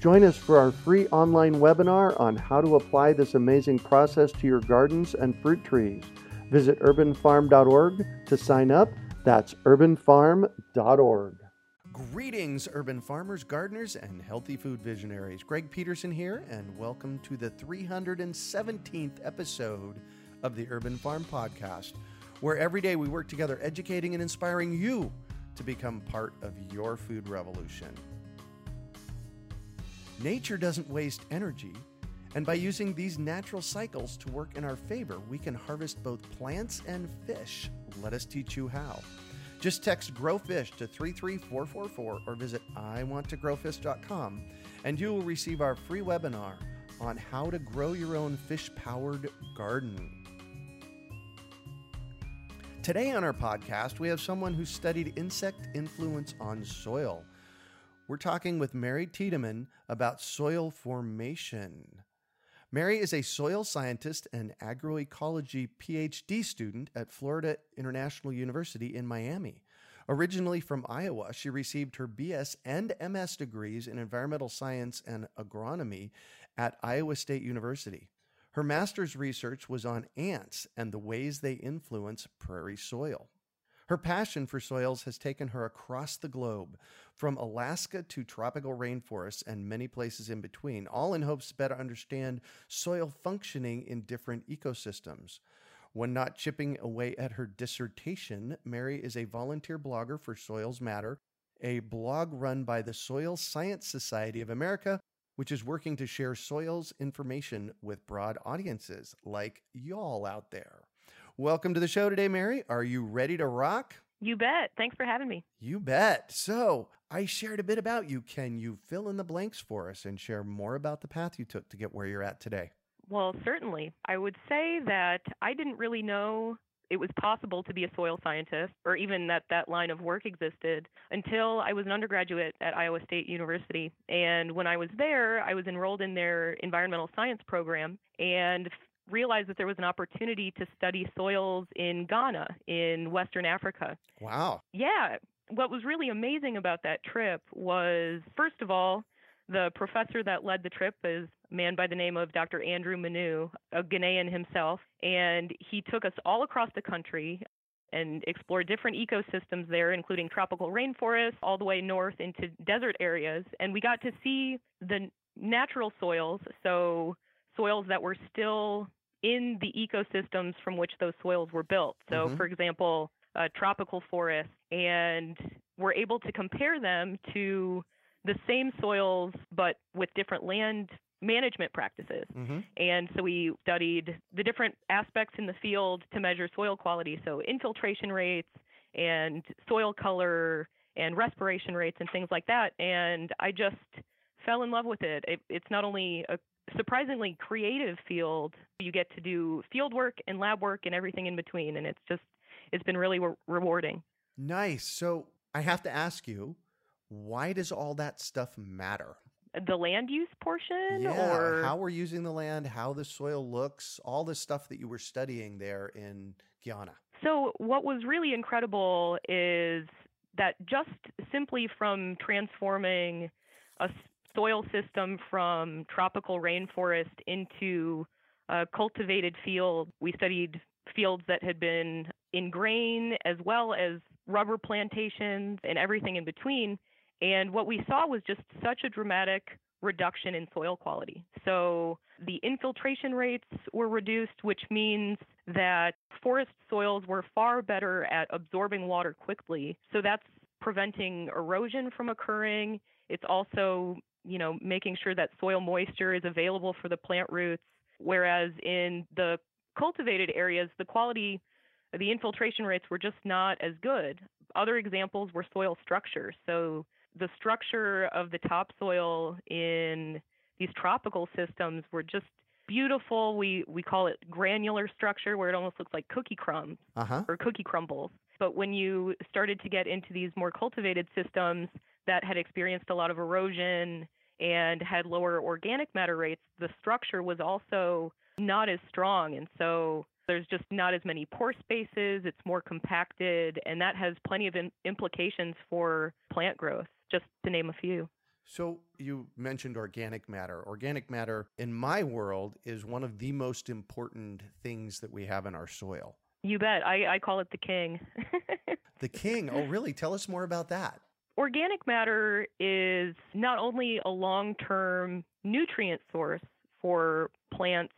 Join us for our free online webinar on how to apply this amazing process to your gardens and fruit trees. Visit urbanfarm.org to sign up. That's urbanfarm.org. Greetings, urban farmers, gardeners, and healthy food visionaries. Greg Peterson here, and welcome to the 317th episode of the Urban Farm Podcast, where every day we work together educating and inspiring you to become part of your food revolution. Nature doesn't waste energy, and by using these natural cycles to work in our favor, we can harvest both plants and fish. Let us teach you how. Just text GrowFish to 33444 or visit iwanttogrowfish.com and you will receive our free webinar on how to grow your own fish powered garden. Today on our podcast, we have someone who studied insect influence on soil. We're talking with Mary Tiedeman about soil formation. Mary is a soil scientist and agroecology PhD student at Florida International University in Miami. Originally from Iowa, she received her BS and MS degrees in environmental science and agronomy at Iowa State University. Her master's research was on ants and the ways they influence prairie soil. Her passion for soils has taken her across the globe, from Alaska to tropical rainforests and many places in between, all in hopes to better understand soil functioning in different ecosystems. When not chipping away at her dissertation, Mary is a volunteer blogger for Soils Matter, a blog run by the Soil Science Society of America, which is working to share soils information with broad audiences like y'all out there. Welcome to the show today, Mary. Are you ready to rock? You bet. Thanks for having me. You bet. So, I shared a bit about you. Can you fill in the blanks for us and share more about the path you took to get where you're at today? Well, certainly. I would say that I didn't really know it was possible to be a soil scientist or even that that line of work existed until I was an undergraduate at Iowa State University. And when I was there, I was enrolled in their environmental science program and realized that there was an opportunity to study soils in Ghana in Western Africa. Wow. Yeah. What was really amazing about that trip was, first of all, the professor that led the trip is a man by the name of Dr. Andrew Manu, a Ghanaian himself, and he took us all across the country and explored different ecosystems there, including tropical rainforests, all the way north into desert areas. And we got to see the natural soils, so soils that were still in the ecosystems from which those soils were built. So, mm-hmm. for example, a tropical forest, and we're able to compare them to the same soils but with different land management practices. Mm-hmm. And so we studied the different aspects in the field to measure soil quality, so infiltration rates and soil color and respiration rates and things like that. And I just fell in love with it. it it's not only a surprisingly creative field. You get to do field work and lab work and everything in between, and it's just it's been really re- rewarding. Nice. So I have to ask you, why does all that stuff matter? Uh, the land use portion, yeah, or how we're using the land, how the soil looks, all the stuff that you were studying there in Guyana. So what was really incredible is that just simply from transforming a soil system from tropical rainforest into a cultivated field. We studied fields that had been in grain as well as rubber plantations and everything in between. And what we saw was just such a dramatic reduction in soil quality. So the infiltration rates were reduced, which means that forest soils were far better at absorbing water quickly. So that's preventing erosion from occurring. It's also you know, making sure that soil moisture is available for the plant roots. Whereas in the cultivated areas, the quality, the infiltration rates were just not as good. Other examples were soil structure. So the structure of the topsoil in these tropical systems were just beautiful. We we call it granular structure where it almost looks like cookie crumbs Uh-huh. or cookie crumbles. But when you started to get into these more cultivated systems that had experienced a lot of erosion and had lower organic matter rates, the structure was also not as strong. And so there's just not as many pore spaces, it's more compacted, and that has plenty of in- implications for plant growth, just to name a few. So you mentioned organic matter. Organic matter in my world is one of the most important things that we have in our soil. You bet. I, I call it the king. The king. Oh, really? Tell us more about that. Organic matter is not only a long term nutrient source for plants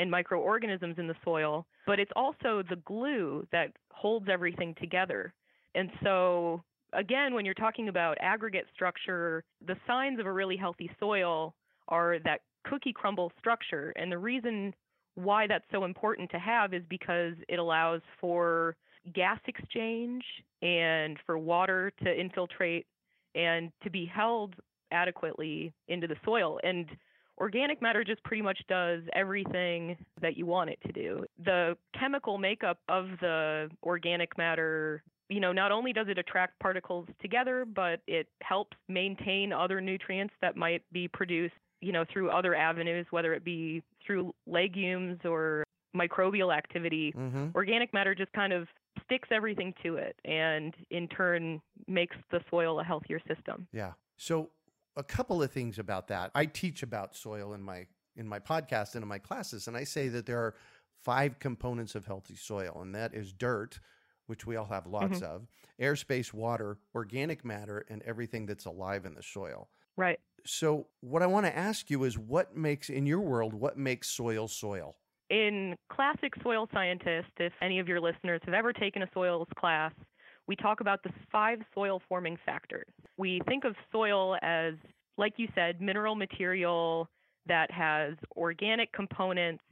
and microorganisms in the soil, but it's also the glue that holds everything together. And so, again, when you're talking about aggregate structure, the signs of a really healthy soil are that cookie crumble structure. And the reason why that's so important to have is because it allows for gas exchange and for water to infiltrate and to be held adequately into the soil. And organic matter just pretty much does everything that you want it to do. The chemical makeup of the organic matter, you know, not only does it attract particles together, but it helps maintain other nutrients that might be produced, you know, through other avenues, whether it be through legumes or microbial activity. Mm-hmm. Organic matter just kind of sticks everything to it and in turn makes the soil a healthier system. Yeah. So a couple of things about that. I teach about soil in my in my podcast and in my classes, and I say that there are five components of healthy soil, and that is dirt, which we all have lots mm-hmm. of, airspace, water, organic matter, and everything that's alive in the soil. Right. So what I want to ask you is what makes in your world what makes soil soil? In classic soil scientist, if any of your listeners have ever taken a soils class, we talk about the five soil forming factors. We think of soil as, like you said, mineral material that has organic components,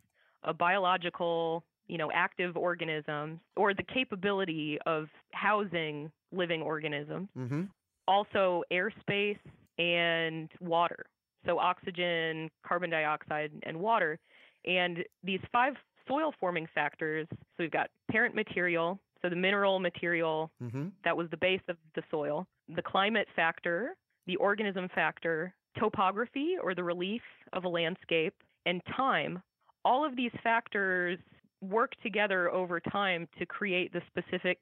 a biological, you know, active organisms, or the capability of housing living organisms. Mm-hmm. Also, airspace and water. So, oxygen, carbon dioxide, and water. And these five soil forming factors so, we've got parent material, so the mineral material Mm-hmm. that was the base of the soil, the climate factor, the organism factor, topography or the relief of a landscape, and time. All of these factors work together over time to create the specific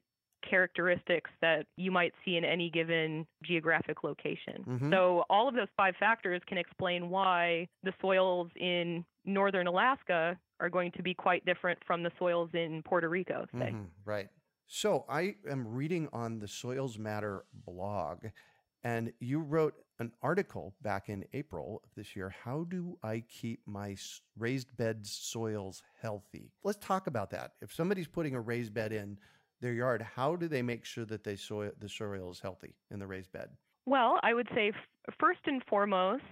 characteristics that you might see in any given geographic location. Mhm. So, all of those five factors can explain why the soils in northern Alaska are going to be quite different from the soils in Puerto Rico, say. Mhm, Right. So I am reading on the Soils Matter blog, and you wrote an article back in April of this year. How do I keep my raised bed soils healthy? Let's talk about that. If somebody's putting a raised bed in their yard, how do they make sure that they soil, the soil is healthy in the raised bed? Well, I would say f- first and foremost,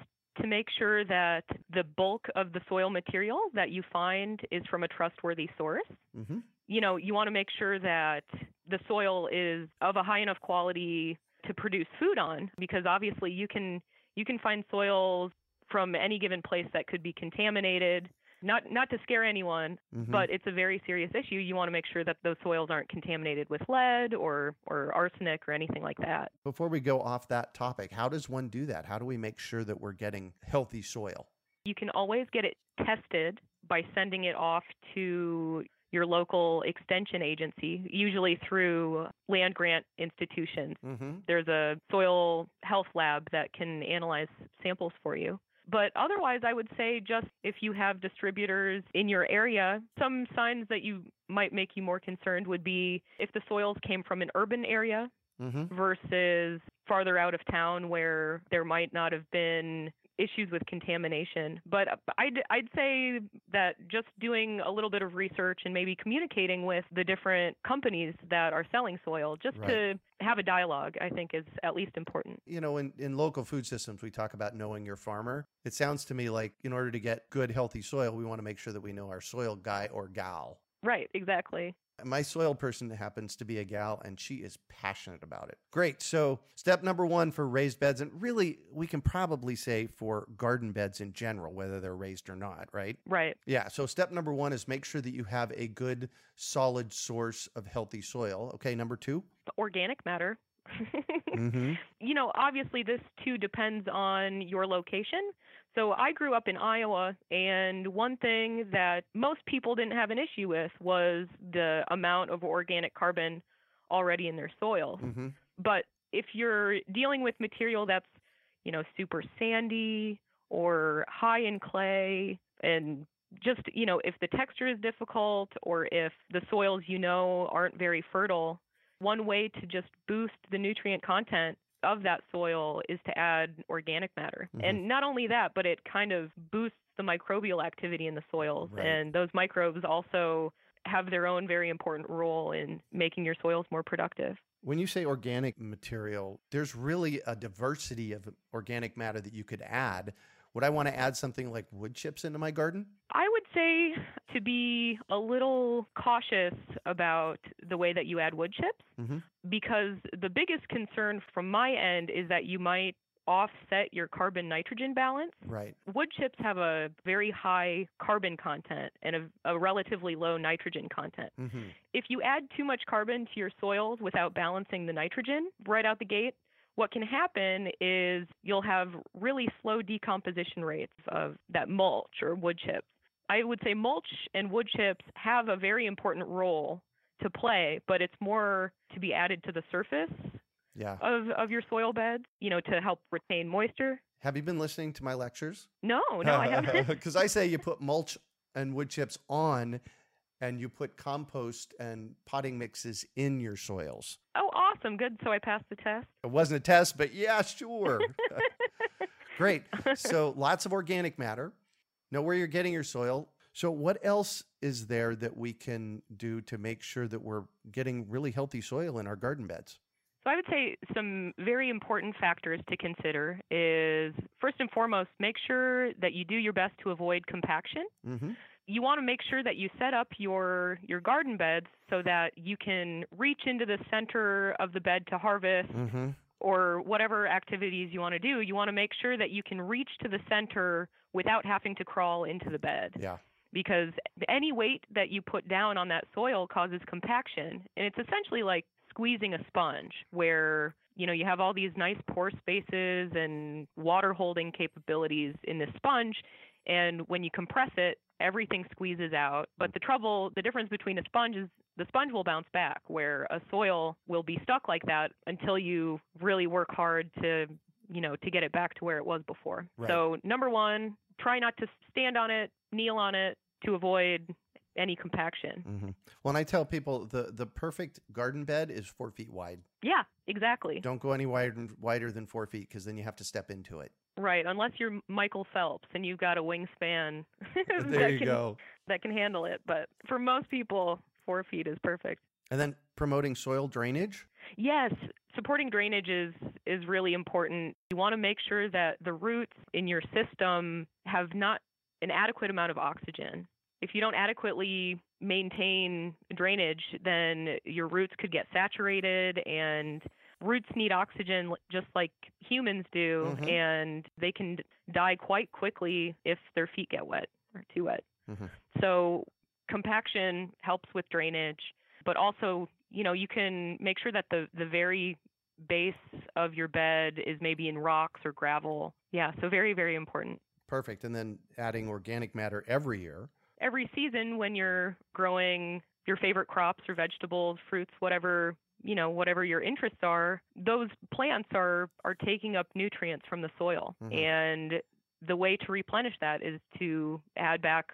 to make sure that the bulk of the soil material that you find is from a trustworthy source. Mm-hmm. You know, you want to make sure that the soil is of a high enough quality to produce food on because obviously you can you can find soils from any given place that could be contaminated. Not not to scare anyone, Mhm. but it's a very serious issue. You want to make sure that those soils aren't contaminated with lead or or arsenic or anything like that. Before we go off that topic, how does one do that? How do we make sure that we're getting healthy soil? You can always get it tested by sending it off to your local extension agency, usually through land grant institutions. Mm-hmm. There's a soil health lab that can analyze samples for you. But otherwise, I would say just if you have distributors in your area, some signs that you might make you more concerned would be if the soils came from an urban area Mm-hmm. versus farther out of town where there might not have been issues with contamination. But uh, I'd, I'd say that just doing a little bit of research and maybe communicating with the different companies that are selling soil just Right. to have a dialogue, I think is at least important. you know, in, in local food systems, we talk about knowing your farmer. It sounds to me like in order to get good, healthy soil, we want to make sure that we know our soil guy or gal. Right, exactly. My soil person happens to be a gal and she is passionate about it. Great. So, step number one for raised beds, and really we can probably say for garden beds in general, whether they're raised or not, right? Right. Yeah. So, step number one is make sure that you have a good, solid source of healthy soil. Okay. Number two? Organic matter. Mm-hmm. you know, obviously, this too depends on your location. So, I grew up in Iowa, and one thing that most people didn't have an issue with was the amount of organic carbon already in their soil. Mm-hmm. But if you're dealing with material that's, you know, super sandy or high in clay and just, you know, if the texture is difficult or if the soils you know aren't very fertile, one way to just boost the nutrient content of that soil is to add organic matter. Mhm. And not only that, but it kind of boosts the microbial activity in the soils. Right. And those microbes also have their own very important role in making your soils more productive. When you say organic material, there's really a diversity of organic matter that you could add. Would I want to add something like wood chips into my garden? I would say to be a little cautious about the way that you add wood chips Mhm. because the biggest concern from my end is that you might offset your carbon nitrogen balance. Right. Wood chips have a very high carbon content and a, a relatively low nitrogen content. Mm-hmm. If you add too much carbon to your soils without balancing the nitrogen right out the gate, what can happen is you'll have really slow decomposition rates of that mulch or wood chips. I would say mulch and wood chips have a very important role to play, but it's more to be added to the surface Yeah. of, of your soil beds, you know, to help retain moisture. Have you been listening to my lectures? No, no, I haven't. Because I say you put mulch and wood chips on and you put compost and potting mixes in your soils. oh, awesome. Good. So I passed the test. It wasn't a test, but yeah, sure. Great. So lots of organic matter. Know where you're getting your soil. So what else is there that we can do to make sure that we're getting really healthy soil in our garden beds? So I would say some very important factors to consider is first and foremost, make sure that you do your best to avoid compaction. Mm-hmm. You want to make sure that you set up your your garden beds so that you can reach into the center of the bed to harvest Mm-hmm. or whatever activities you want to do. You want to make sure that you can reach to the center without having to crawl into the bed Yeah. because any weight that you put down on that soil causes compaction and it's essentially like squeezing a sponge where you know you have all these nice pore spaces and water holding capabilities in this sponge and when you compress it everything squeezes out but the trouble the difference between a sponge is the sponge will bounce back where a soil will be stuck like that until you really work hard to you know to get it back to where it was before Right. so number 1 try not to stand on it kneel on it to avoid any compaction. Mm-hmm. When I tell people the, the perfect garden bed is four feet wide, Yeah, exactly. don't go any wider, wider than four feet because then you have to step into it. Right, unless you're Michael Phelps and you've got a wingspan there that you can go. that can handle it. But for most people, four feet is perfect. And then promoting soil drainage. Yes, supporting drainage is is really important. You want to make sure that the roots in your system have not an adequate amount of oxygen. If you don't adequately maintain drainage, then your roots could get saturated and roots need oxygen just like humans do Mhm. and they can die quite quickly if their feet get wet or too wet. Mhm. So compaction helps with drainage, but also, you know, you can make sure that the the very base of your bed is maybe in rocks or gravel. Yeah, so very very important. Perfect. And then adding organic matter every year. Every season when you're growing your favorite crops or vegetables, fruits, whatever, you know, whatever your interests are, those plants are are taking up nutrients from the soil. Mhm. And the way to replenish that is to add back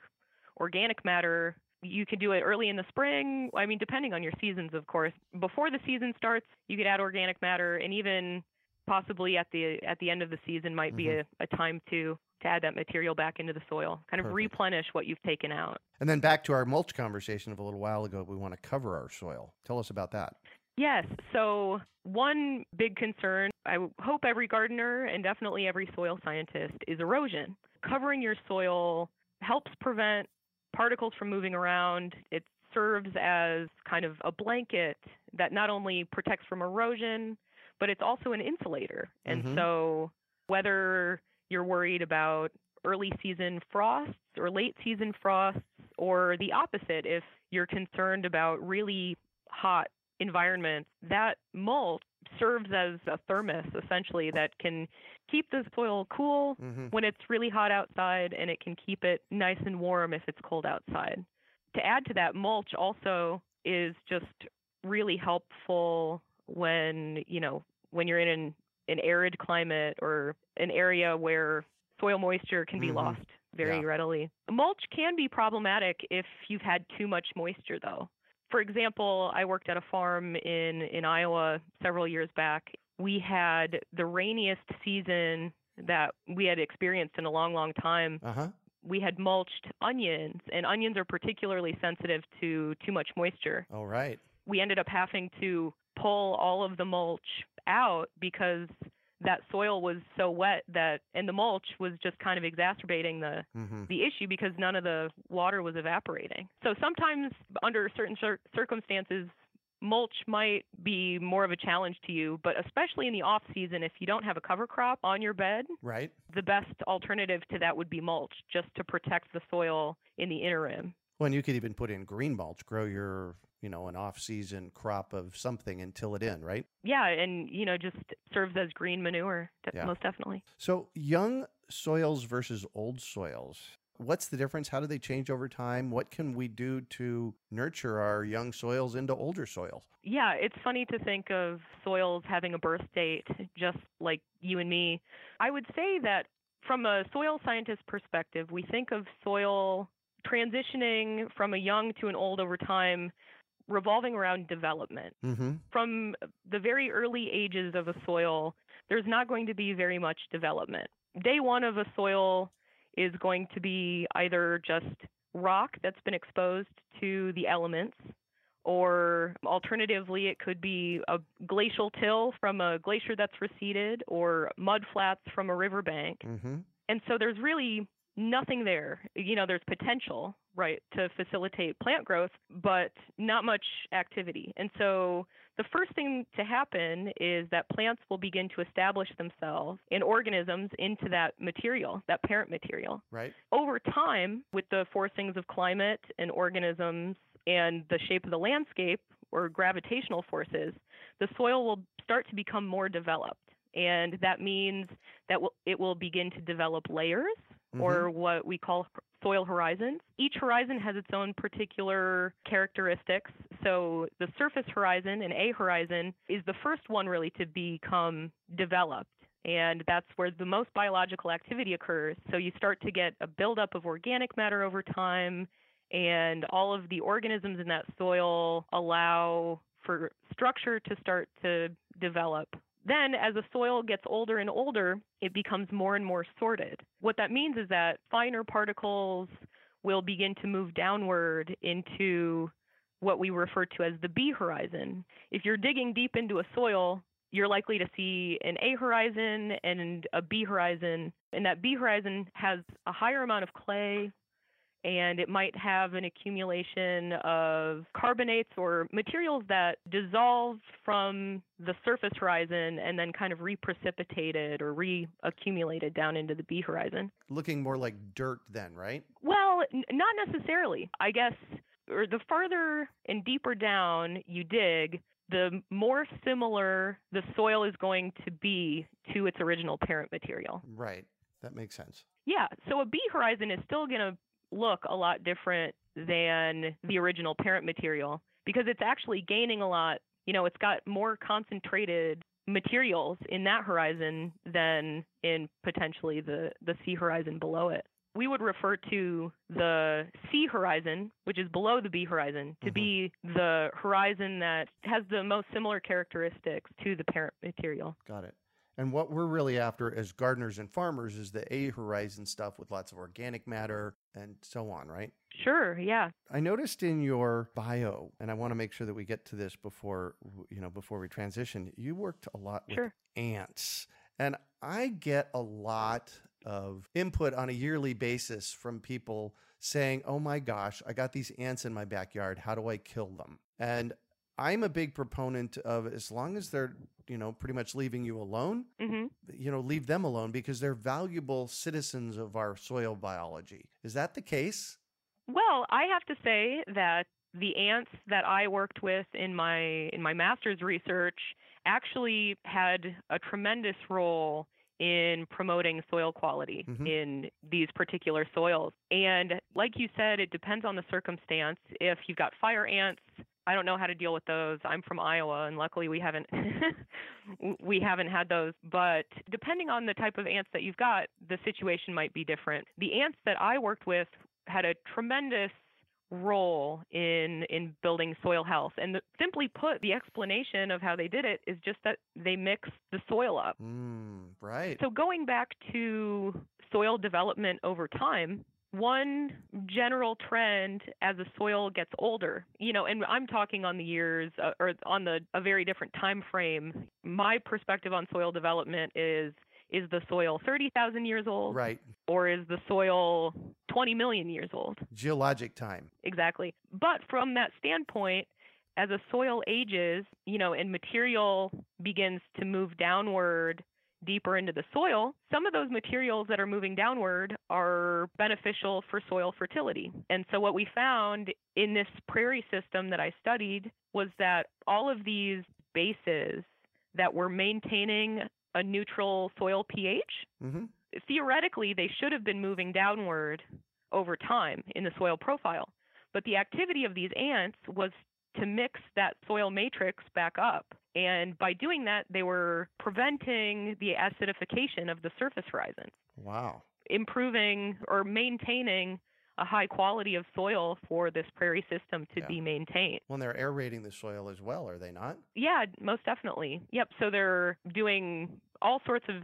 organic matter. You can do it early in the spring. I mean, depending on your seasons, of course. Before the season starts, you could add organic matter, and even possibly at the at the end of the season might be a, a time to to add that material back into the soil, kind of Perfect. replenish what you've taken out. And then back to our mulch conversation of a little while ago, we want to cover our soil. Tell us about that. Yes. So, one big concern, I hope every gardener and definitely every soil scientist, is erosion. Covering your soil helps prevent particles from moving around. It serves as kind of a blanket that not only protects from erosion, but it's also an insulator. And Mhm. so, whether you're worried about early season frosts or late season frosts, or the opposite, if you're concerned about really hot environments, that mulch serves as a thermos essentially that can keep the soil cool hmm when it's really hot outside and it can keep it nice and warm if it's cold outside. To add to that, mulch also is just really helpful when, you know, when you're in an, an arid climate or an area where soil moisture can be Mhm. lost very Yeah. readily. Mulch can be problematic if you've had too much moisture though. For example, I worked at a farm in in Iowa several years back. We had the rainiest season that we had experienced in a long, long time. Uh huh. We had mulched onions, and onions are particularly sensitive to too much moisture. All right. We ended up having to pull all of the mulch out because that soil was so wet that and the mulch was just kind of exacerbating the hmm the issue because none of the water was evaporating. So sometimes under certain cir- circumstances mulch might be more of a challenge to you, but especially in the off season if you don't have a cover crop on your bed, Right. the best alternative to that would be mulch just to protect the soil in the interim. Well, and you could even put in green mulch, grow your, you know, an off-season crop of something and till it in, right? Yeah, and you know just serves as green manure Yeah. most definitely. So, young soils versus old soils. What's the difference? How do they change over time? What can we do to nurture our young soils into older soils? Yeah, it's funny to think of soils having a birth date, just like you and me. I would say that from a soil scientist perspective, we think of soil transitioning from a young to an old over time revolving around development. Mm-hmm. From the very early ages of a soil, there's not going to be very much development. Day one of a soil is going to be either just rock that's been exposed to the elements, or alternatively, it could be a glacial till from a glacier that's receded, or mud flats from a riverbank. Mm-hmm. And so there's really nothing there. You know, there's potential, right, to facilitate plant growth, but not much activity. And so the first thing to happen is that plants will begin to establish themselves in organisms into that material, that parent material. Right. Over time, with the forcings of climate and organisms and the shape of the landscape or gravitational forces, the soil will start to become more developed. And that means that it will begin to develop layers mm-hmm. or what we call soil horizons. Each horizon has its own particular characteristics. So the surface horizon, an A horizon, is the first one really to become developed. And that's where the most biological activity occurs. So you start to get a buildup of organic matter over time, and all of the organisms in that soil allow for structure to start to develop. Then, as the soil gets older and older, it becomes more and more sorted. What that means is that finer particles will begin to move downward into what we refer to as the B horizon. If you're digging deep into a soil, you're likely to see an A horizon and a B horizon. And that B horizon has a higher amount of clay, and it might have an accumulation of carbonates or materials that dissolve from the surface horizon and then kind of reprecipitated or reaccumulated down into the B horizon. Looking more like dirt then, right? Well, n- not necessarily. I guess, or the farther and deeper down you dig, the more similar the soil is going to be to its original parent material. Right. That makes sense. Yeah, so a B horizon is still going to look a lot different than the original parent material because it's actually gaining a lot. You know, it's got more concentrated materials in that horizon than in potentially the, the C horizon below it. We would refer to the C horizon, which is below the B horizon, to Mhm. be the horizon that has the most similar characteristics to the parent material. Got it. And what we're really after as gardeners and farmers is the A horizon stuff with lots of organic matter and so on, right? Sure, yeah. I noticed in your bio, and I want to make sure that we get to this before you know before we transition. You worked a lot with Sure. ants, and I get a lot of input on a yearly basis from people saying, "Oh my gosh, I got these ants in my backyard. How do I kill them?" And I'm a big proponent of as long as they're, you know, pretty much leaving you alone, hmm you know, leave them alone because they're valuable citizens of our soil biology. Is that the case? Well, I have to say that the ants that I worked with in my in my master's research actually had a tremendous role in promoting soil quality Mhm. in these particular soils. And like you said, it depends on the circumstance. If you've got fire ants, I don't know how to deal with those. I'm from Iowa and luckily we haven't we haven't had those, but depending on the type of ants that you've got, the situation might be different. The ants that I worked with had a tremendous role in in building soil health and the, simply put the explanation of how they did it is just that they mixed the soil up Mm, right. so going back to soil development over time one general trend as the soil gets older you know and i'm talking on the years uh, or on the a very different time frame my perspective on soil development is is the soil 30,000 years old right. or is the soil 20 million years old Geologic time. exactly. But from that standpoint, as a soil ages, you know, and material begins to move downward deeper into the soil, some of those materials that are moving downward are beneficial for soil fertility. And so what we found in this prairie system that I studied was that all of these bases that were maintaining a neutral soil pH hmm theoretically they should have been moving downward over time in the soil profile. But the activity of these ants was to mix that soil matrix back up. And by doing that, they were preventing the acidification of the surface horizon, Wow. improving or maintaining a high quality of soil for this prairie system to Yeah. be maintained. Well, they're aerating the soil as well, are they not? Yeah, most definitely. Yep. So they're doing all sorts of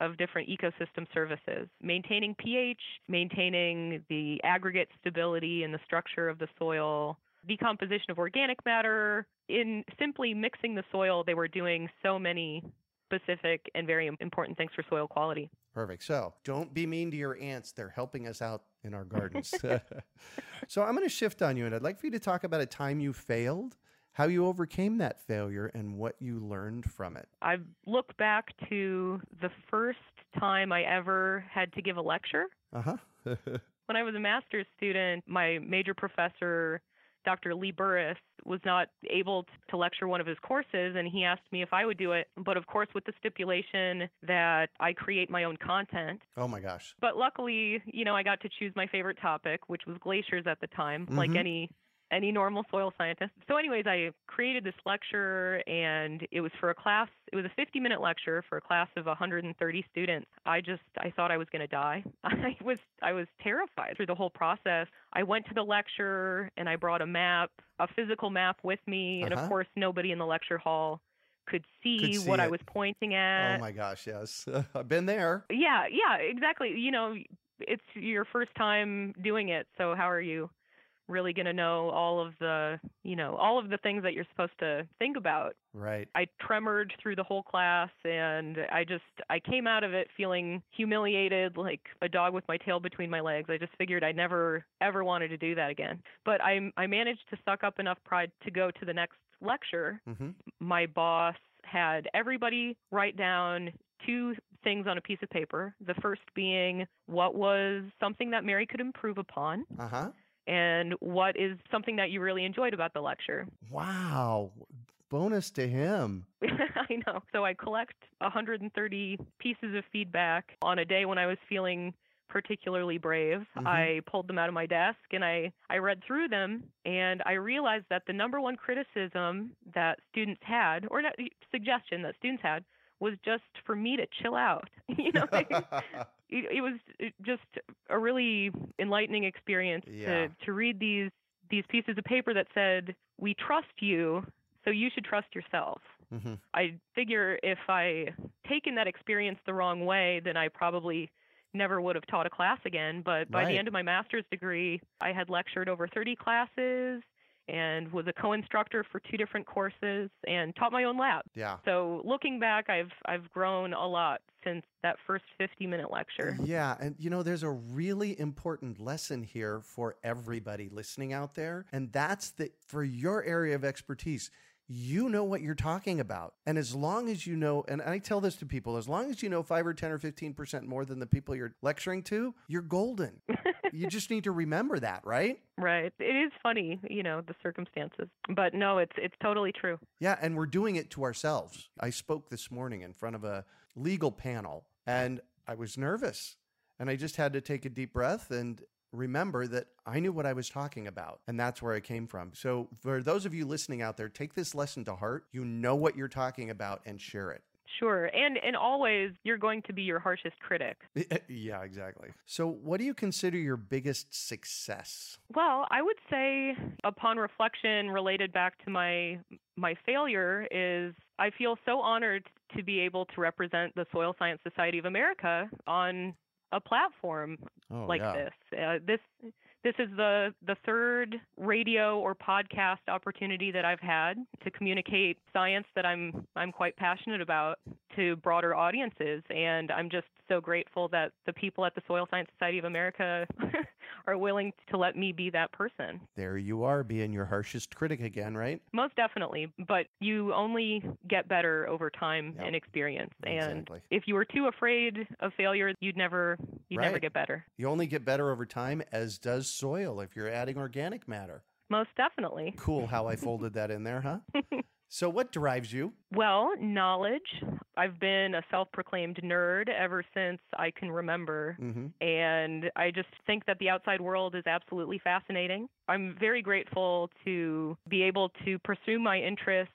of different ecosystem services, maintaining pH, maintaining the aggregate stability and the structure of the soil, decomposition of organic matter. In simply mixing the soil, they were doing so many specific and very important things for soil quality. Perfect. So don't be mean to your ants. They're helping us out in our gardens. so I'm going to shift on you, and I'd like for you to talk about a time you failed, how you overcame that failure, and what you learned from it. I look back to the first time I ever had to give a lecture. Uh huh. when I was a master's student, my major professor, Dr. Lee Burras, was not able to lecture one of his courses, and he asked me if I would do it, but of course, with the stipulation that I create my own content. oh my gosh. But luckily, you know, I got to choose my favorite topic, which was glaciers at the time, like Mhm. any any normal soil scientist. So anyways, I created this lecture and it was for a class, it was a 50-minute lecture for a class of 130 students. I just I thought I was going to die. I was I was terrified through the whole process. I went to the lecture and I brought a map, a physical map with me, and Uh-huh. of course nobody in the lecture hall could see, Could see what I was pointing at. oh my gosh. Yes. I've been there. Yeah, yeah, exactly. You know, it's your first time doing it, so how are you really going to know all of the, you know, all of the things that you're supposed to think about? Right. I tremored through the whole class and I just I came out of it feeling humiliated like a dog with my tail between my legs. I just figured I never ever wanted to do that again. But I I managed to suck up enough pride to go to the next lecture hmm my boss had everybody write down two things on a piece of paper. The first being what was something that Mary could improve upon, Uh huh. And what is something that you really enjoyed about the lecture. Wow. Bonus to him. I know. So I collect 130 pieces of feedback on a day when I was feeling particularly brave. Mhm. I pulled them out of my desk and I, I read through them and I realized that the number one criticism that students had, or not, suggestion that students had, was just for me to chill out. you know, it, it was just a really enlightening experience Yeah. to, to read these these pieces of paper that said, "We trust you, so you should trust yourself." hmm I figure if I taken that experience the wrong way, then I probably never would have taught a class again. But by Right. the end of my master's degree, I had lectured over 30 classes and was a co-instructor for two different courses and taught my own lab. Yeah. So looking back, I've I've grown a lot since that first 50-minute lecture. Yeah, and you know there's a really important lesson here for everybody listening out there, and that's that for your area of expertise, you know what you're talking about. And as long as you know, and I tell this to people, as long as you know 5 or 10 or 15% more than the people you're lecturing to, you're golden. you just need to remember that, right? Right. It is funny, you know, the circumstances. But no, it's it's totally true. Yeah, and we're doing it to ourselves. I spoke this morning in front of a legal panel and I was nervous. And I just had to take a deep breath and remember that I knew what I was talking about, and that's where I came from. So, for those of you listening out there, take this lesson to heart. You know what you're talking about and share it. Sure. And and always you're going to be your harshest critic. yeah, exactly. So, what do you consider your biggest success? Well, I would say upon reflection related back to my my failure is I feel so honored to be able to represent the Soil Science Society of America on a platform Oh, like yeah. this. Uh, this this is the the third radio or podcast opportunity that I've had to communicate science that I'm I'm quite passionate about to broader audiences and I'm just so grateful that the people at the Soil Science Society of America are willing to let me be that person. There you are, being your harshest critic again, right? Most definitely, but you only get better over time Yep. and experience. And Exactly. if you were too afraid of failure, you'd never you'd never get better. You only get better over time, as does soil if you're adding organic matter. Most definitely. Cool how I folded that in there, huh? so, what drives you? Well, knowledge. I've been a self proclaimed nerd ever since I can remember. hmm And I just think that the outside world is absolutely fascinating. I'm very grateful to be able to pursue my interests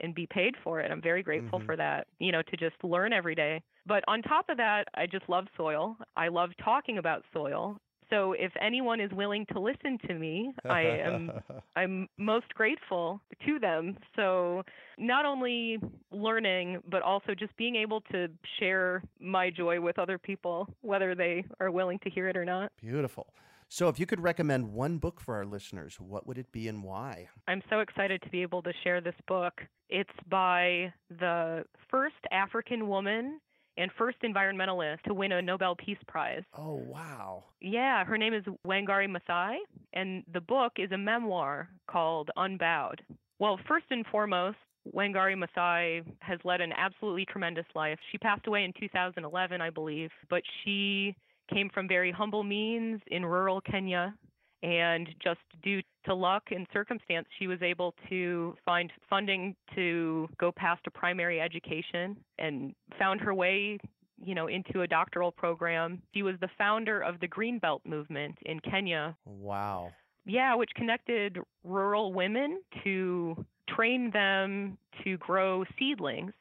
and be paid for it. I'm very grateful Mhm. for that, you know, to just learn every day. But on top of that, I just love soil. I love talking about soil. So if anyone is willing to listen to me, I am I'm most grateful to them. So, not only learning, but also just being able to share my joy with other people, whether they are willing to hear it or not. Beautiful. So, if you could recommend one book for our listeners, what would it be and why? I'm so excited to be able to share this book. It's by the first African woman and first environmentalist to win a Nobel Peace Prize. Oh, wow. Yeah, her name is Wangari Maathai, and the book is a memoir called Unbowed. Well, first and foremost, Wangari Maathai has led an absolutely tremendous life. She passed away in 2011, I believe, but she came from very humble means in rural Kenya. And just due to luck and circumstance, she was able to find funding to go past a primary education and found her way you know, into a doctoral program. She was the founder of the Greenbelt movement in Kenya. Wow. Yeah, which connected rural women to train them to grow seedlings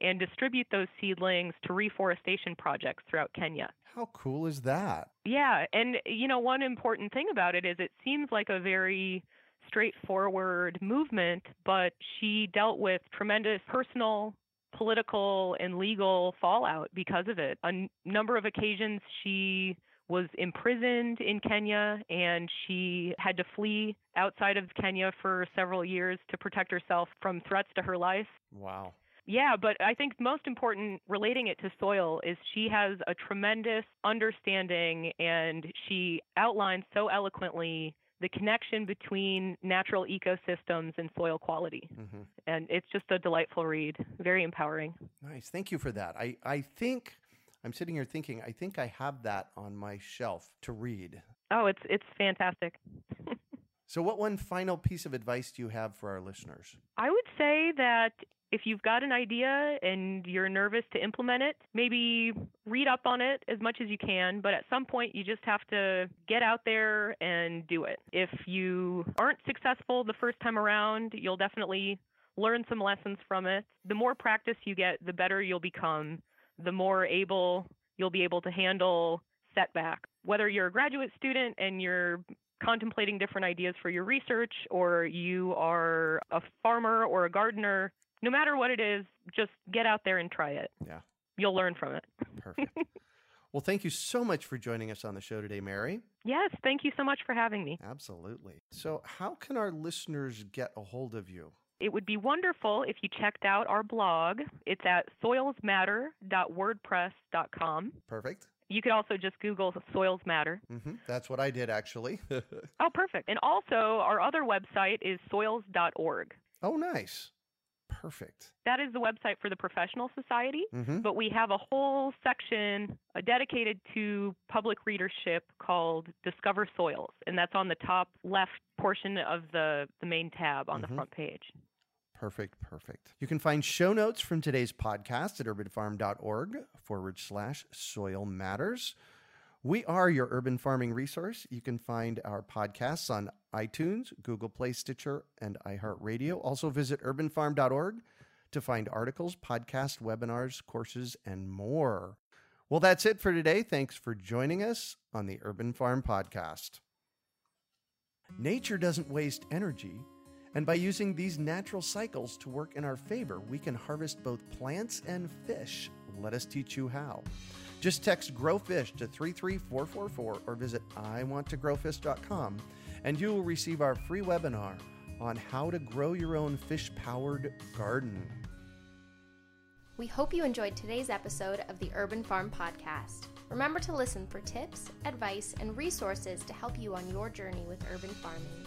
and distribute those seedlings to reforestation projects throughout Kenya. How cool is that? Yeah, and you know, one important thing about it is it seems like a very straightforward movement, but she dealt with tremendous personal, political, and legal fallout because of it. A n- number of occasions she was imprisoned in Kenya and she had to flee outside of Kenya for several years to protect herself from threats to her life. Wow. Yeah, but I think most important relating it to soil is she has a tremendous understanding and she outlines so eloquently the connection between natural ecosystems and soil quality. hmm And it's just a delightful read, very empowering. Nice. Thank you for that. I, I think I'm sitting here thinking, I think I have that on my shelf to read. Oh, it's it's fantastic. So, what one final piece of advice do you have for our listeners? I would say that if you've got an idea and you're nervous to implement it, maybe read up on it as much as you can, but at some point you just have to get out there and do it. If you aren't successful the first time around, you'll definitely learn some lessons from it. The more practice you get, the better you'll become, the more able you'll be able to handle setbacks. Whether you're a graduate student and you're contemplating different ideas for your research, or you are a farmer or a gardener, no matter what it is, just get out there and try it. Yeah. You'll learn from it. Perfect. Well, thank you so much for joining us on the show today, Mary. Yes, thank you so much for having me. Absolutely. So, how can our listeners get a hold of you? It would be wonderful if you checked out our blog. It's at soilsmatter.wordpress.com. Perfect. You could also just Google Soils Matter. hmm That's what I did actually. Oh, perfect. And also, our other website is soils.org. oh, nice. Perfect. That is the website for the Professional Society. hmm But we have a whole section uh, dedicated to public readership called Discover Soils, and that's on the top left portion of the, the main tab on Mhm. the front page. Perfect, perfect. You can find show notes from today's podcast at urbanfarm.org forward slash soil matters. We are your urban farming resource. You can find our podcasts on iTunes, Google Play, Stitcher, and iHeartRadio. Also visit urbanfarm.org to find articles, podcasts, webinars, courses, and more. Well, that's it for today. Thanks for joining us on the Urban Farm Podcast. Nature doesn't waste energy. And by using these natural cycles to work in our favor, we can harvest both plants and fish. Let us teach you how. Just text Grow Fish to 33444 or visit iwanttogrowfish.com and you will receive our free webinar on how to grow your own fish powered garden. We hope you enjoyed today's episode of the Urban Farm Podcast. Remember to listen for tips, advice, and resources to help you on your journey with urban farming.